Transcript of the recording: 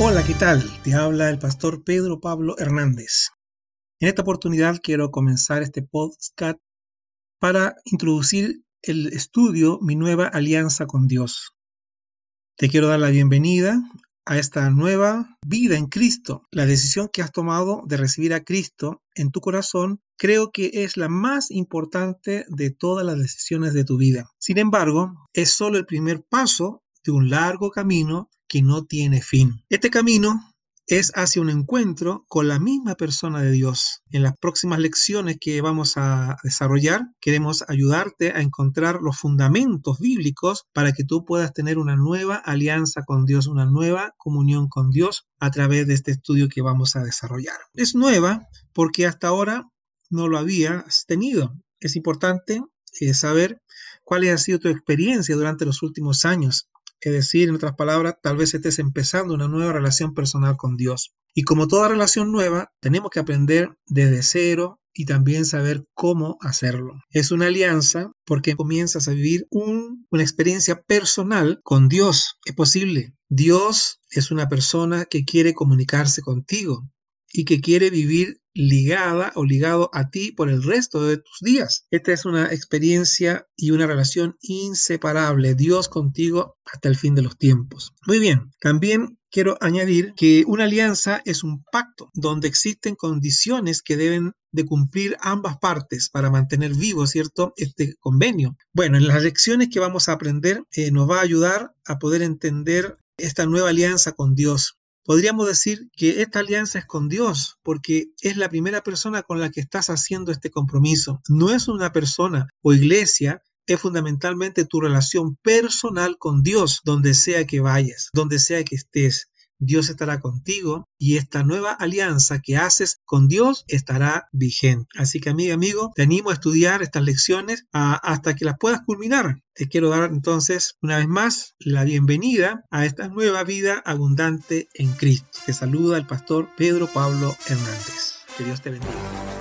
Hola, ¿qué tal? Te habla el pastor Pedro Pablo Hernández. En esta oportunidad quiero comenzar este podcast para introducir el estudio Mi nueva alianza con Dios. Te quiero dar la bienvenida a esta nueva vida en Cristo. La decisión que has tomado de recibir a Cristo en tu corazón creo que es la más importante de todas las decisiones de tu vida. Sin embargo, es solo el primer paso de un largo camino que no tiene fin. Este camino es hacia un encuentro con la misma persona de Dios. En las próximas lecciones que vamos a desarrollar, queremos ayudarte a encontrar los fundamentos bíblicos para que tú puedas tener una nueva alianza con Dios, una nueva comunión con Dios a través de este estudio que vamos a desarrollar. Es nueva porque hasta ahora no lo habías tenido. Es importante eh, saber cuál ha sido tu experiencia durante los últimos años es decir, en otras palabras, tal vez estés empezando una nueva relación personal con Dios. Y como toda relación nueva, tenemos que aprender desde cero y también saber cómo hacerlo. Es una alianza porque comienzas a vivir una experiencia personal con Dios. Es posible. Dios es una persona que quiere comunicarse contigo y que quiere vivir ligada o ligado a ti por el resto de tus días. Esta es una experiencia y una relación inseparable, Dios contigo hasta el fin de los tiempos. Muy bien, también quiero añadir que una alianza es un pacto donde existen condiciones que deben de cumplir ambas partes para mantener vivo, ¿cierto?, este convenio. Bueno, en las lecciones que vamos a aprender eh, nos va a ayudar a poder entender esta nueva alianza con Dios. Podríamos decir que esta alianza es con Dios, porque es la primera persona con la que estás haciendo este compromiso. No es una persona o iglesia, es fundamentalmente tu relación personal con Dios, donde sea que vayas, donde sea que estés. Dios estará contigo y esta nueva alianza que haces con Dios estará vigente. Así que amiga, amigo, te animo a estudiar estas lecciones hasta que las puedas culminar. Te quiero dar entonces una vez más la bienvenida a esta nueva vida abundante en Cristo. Te saluda el pastor Pedro Pablo Hernández. Que Dios te bendiga.